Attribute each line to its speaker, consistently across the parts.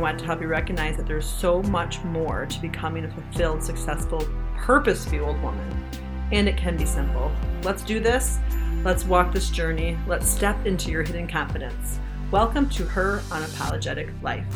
Speaker 1: Want to help you recognize that there's so much more to becoming a fulfilled, successful, purpose fueled woman. And it can be simple. Let's do this. Let's walk this journey. Let's step into your hidden confidence. Welcome to Her Unapologetic Life.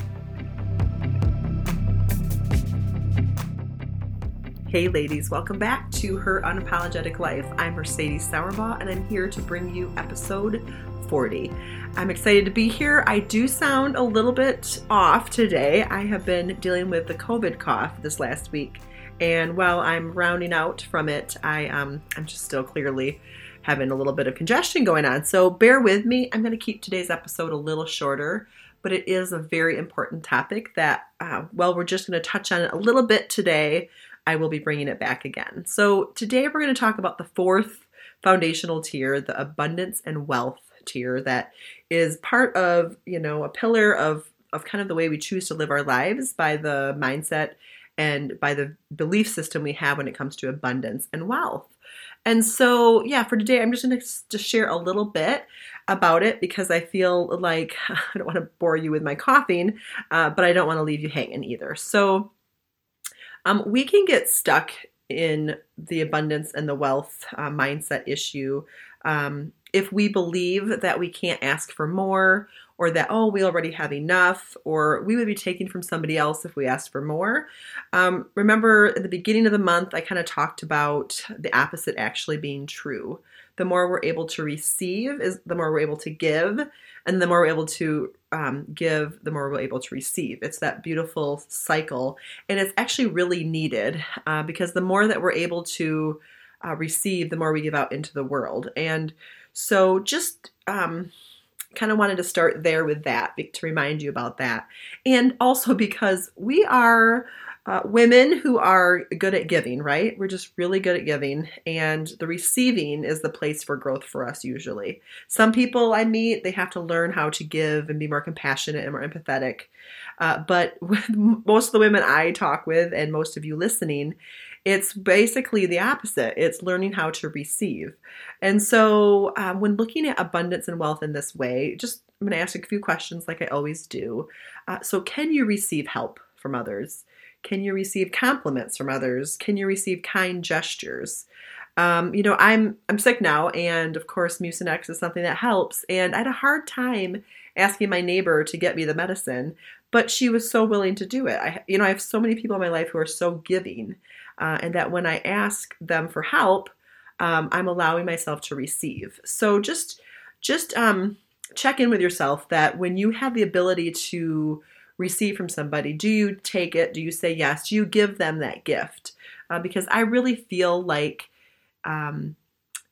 Speaker 1: Hey, ladies, welcome back to Her Unapologetic Life. I'm Mercedes Sauerbaugh, and I'm here to bring you episode 40. I'm excited to be here. I do sound a little bit off today. I have been dealing with the COVID cough this last week, and while I'm rounding out from it, I um, I'm just still clearly having a little bit of congestion going on. So bear with me. I'm going to keep today's episode a little shorter, but it is a very important topic that, uh, well, we're just going to touch on it a little bit today. I will be bringing it back again. So today we're going to talk about the fourth foundational tier, the abundance and wealth tier that is part of, you know, a pillar of of kind of the way we choose to live our lives by the mindset and by the belief system we have when it comes to abundance and wealth. And so, yeah, for today, I'm just going to just share a little bit about it because I feel like I don't want to bore you with my coughing, uh, but I don't want to leave you hanging either. So, um, we can get stuck in the abundance and the wealth uh, mindset issue um, if we believe that we can't ask for more or that, oh, we already have enough, or we would be taking from somebody else if we asked for more. Um, remember, at the beginning of the month, I kind of talked about the opposite actually being true. The more we're able to receive, is the more we're able to give, and the more we're able to um, give, the more we're able to receive. It's that beautiful cycle, and it's actually really needed uh, because the more that we're able to uh, receive, the more we give out into the world. And so, just um, kind of wanted to start there with that to remind you about that. And also because we are uh, women who are good at giving, right? We're just really good at giving, and the receiving is the place for growth for us usually. Some people I meet, they have to learn how to give and be more compassionate and more empathetic. Uh, but most of the women I talk with, and most of you listening, it's basically the opposite. It's learning how to receive. And so, um, when looking at abundance and wealth in this way, just I'm going to ask a few questions like I always do. Uh, so, can you receive help from others? Can you receive compliments from others? Can you receive kind gestures? Um, you know, I'm I'm sick now, and of course, Mucinex is something that helps. And I had a hard time asking my neighbor to get me the medicine, but she was so willing to do it. I, you know, I have so many people in my life who are so giving, uh, and that when I ask them for help, um, I'm allowing myself to receive. So just just um, check in with yourself that when you have the ability to receive from somebody, do you take it? Do you say yes? Do you give them that gift? Uh, because I really feel like um,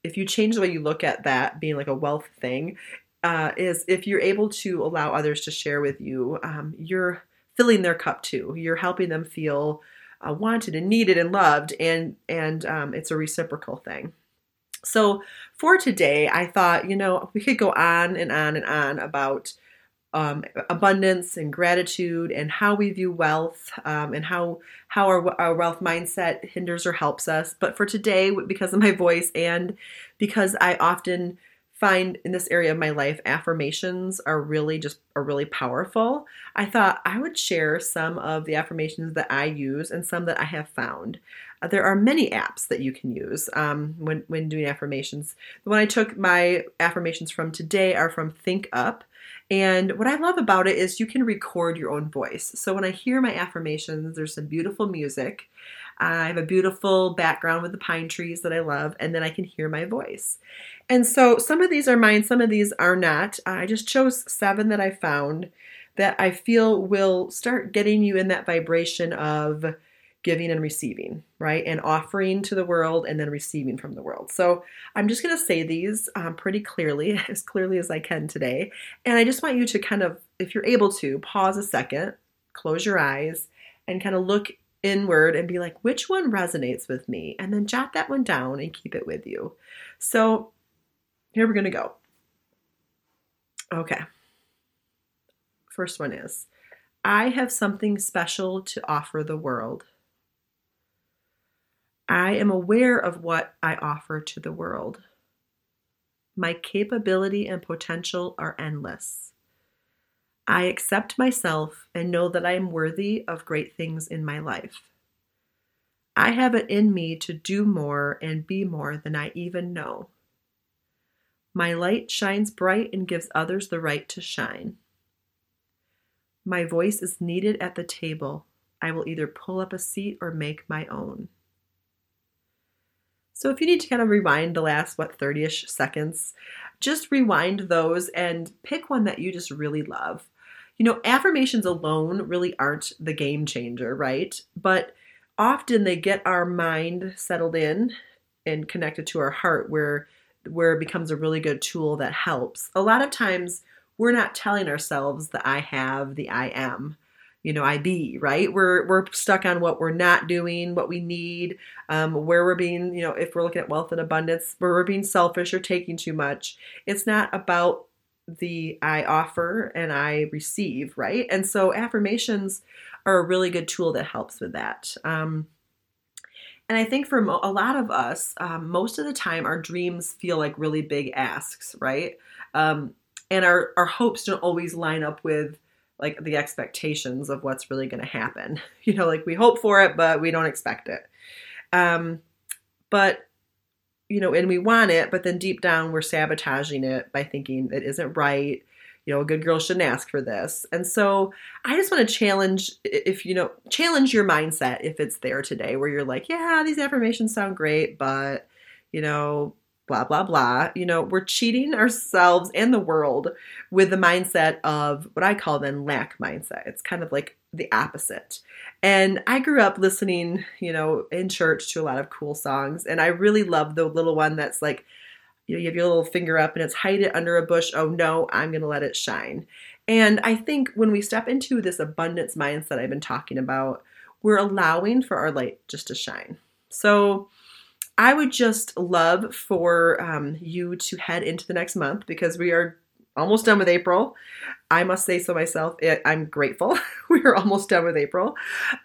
Speaker 1: if you change the way you look at that being like a wealth thing, uh, is if you're able to allow others to share with you, um, you're filling their cup too. You're helping them feel uh, wanted and needed and loved, and and um, it's a reciprocal thing. So for today, I thought you know we could go on and on and on about um, abundance and gratitude and how we view wealth um, and how how our, our wealth mindset hinders or helps us. But for today, because of my voice and because I often find in this area of my life affirmations are really just are really powerful i thought i would share some of the affirmations that i use and some that i have found. Uh, there are many apps that you can use um, when, when doing affirmations. The one i took my affirmations from today are from ThinkUp and what I love about it is you can record your own voice. So when I hear my affirmations, there's some beautiful music. I have a beautiful background with the pine trees that I love, and then I can hear my voice. And so some of these are mine, some of these are not. I just chose seven that I found that I feel will start getting you in that vibration of giving and receiving, right? And offering to the world and then receiving from the world. So I'm just going to say these um, pretty clearly, as clearly as I can today. And I just want you to kind of, if you're able to, pause a second, close your eyes, and kind of look inward and be like, which one resonates with me? And then jot that one down and keep it with you. So here we're going to go. Okay. First one is I have something special to offer the world. I am aware of what I offer to the world. My capability and potential are endless. I accept myself and know that I am worthy of great things in my life. I have it in me to do more and be more than I even know. My light shines bright and gives others the right to shine. My voice is needed at the table. I will either pull up a seat or make my own. So if you need to kind of rewind the last, what, 30 ish seconds, just rewind those and pick one that you just really love. You know, affirmations alone really aren't the game changer, right? But often they get our mind settled in and connected to our heart where where it becomes a really good tool that helps. A lot of times we're not telling ourselves the I have, the I am, you know, I be, right? We're we're stuck on what we're not doing, what we need, um, where we're being, you know, if we're looking at wealth and abundance, where we're being selfish or taking too much. It's not about the I offer and I receive, right? And so affirmations are a really good tool that helps with that. Um, and I think for a lot of us, um, most of the time, our dreams feel like really big asks, right? Um, and our our hopes don't always line up with like the expectations of what's really going to happen. You know, like we hope for it, but we don't expect it. Um, but you know, and we want it, but then deep down we're sabotaging it by thinking it isn't right. You know, a good girl shouldn't ask for this. And so I just want to challenge if you know, challenge your mindset if it's there today where you're like, yeah, these affirmations sound great, but you know, blah, blah, blah. You know, we're cheating ourselves and the world with the mindset of what I call then lack mindset. It's kind of like the opposite. And I grew up listening, you know, in church to a lot of cool songs. And I really love the little one that's like, you know, you have your little finger up and it's hide it under a bush. Oh no, I'm going to let it shine. And I think when we step into this abundance mindset I've been talking about, we're allowing for our light just to shine. So, I would just love for um, you to head into the next month because we are almost done with April. I must say so myself. I'm grateful. we are almost done with April.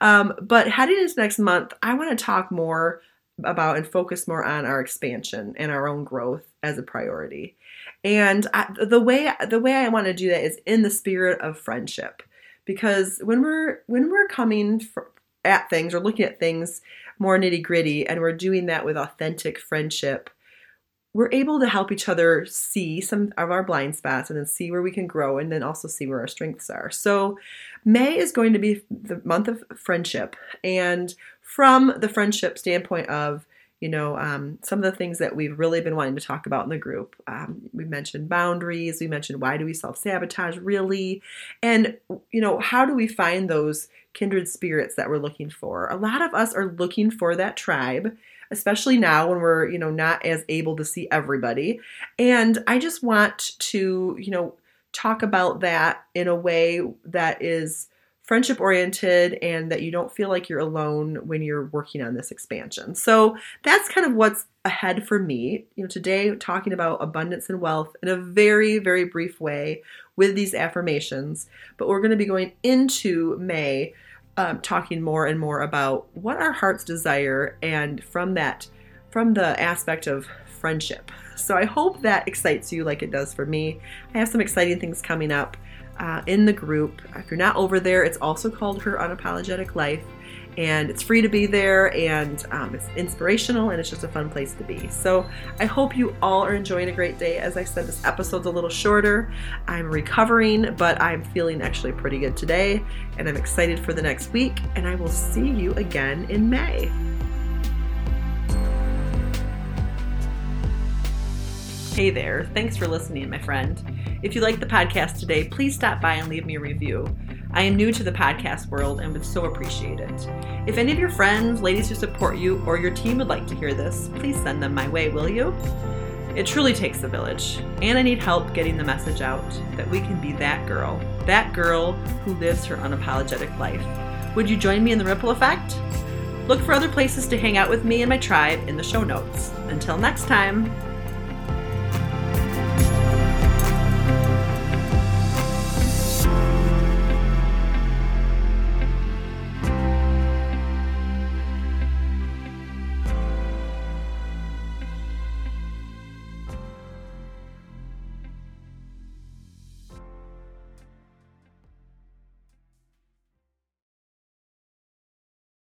Speaker 1: Um, but heading into next month, I want to talk more about and focus more on our expansion and our own growth as a priority. And I, the way the way I want to do that is in the spirit of friendship, because when we're when we're coming for, at things or looking at things more nitty gritty, and we're doing that with authentic friendship, we're able to help each other see some of our blind spots and then see where we can grow and then also see where our strengths are. So, May is going to be the month of friendship. And from the friendship standpoint of you know, um, some of the things that we've really been wanting to talk about in the group. Um, we mentioned boundaries. We mentioned why do we self sabotage really? And, you know, how do we find those kindred spirits that we're looking for? A lot of us are looking for that tribe, especially now when we're, you know, not as able to see everybody. And I just want to, you know, talk about that in a way that is friendship oriented and that you don't feel like you're alone when you're working on this expansion. So that's kind of what's ahead for me. You know, today talking about abundance and wealth in a very, very brief way with these affirmations, but we're going to be going into May um, talking more and more about what our hearts desire and from that, from the aspect of friendship. So I hope that excites you like it does for me. I have some exciting things coming up uh, in the group. If you're not over there, it's also called Her Unapologetic Life. And it's free to be there, and um, it's inspirational, and it's just a fun place to be. So, I hope you all are enjoying a great day. As I said, this episode's a little shorter. I'm recovering, but I'm feeling actually pretty good today, and I'm excited for the next week. And I will see you again in May. Hey there. Thanks for listening, my friend. If you like the podcast today, please stop by and leave me a review. I am new to the podcast world and would so appreciate it. If any of your friends, ladies who support you, or your team would like to hear this, please send them my way, will you? It truly takes a village, and I need help getting the message out that we can be that girl, that girl who lives her unapologetic life. Would you join me in the ripple effect? Look for other places to hang out with me and my tribe in the show notes. Until next time.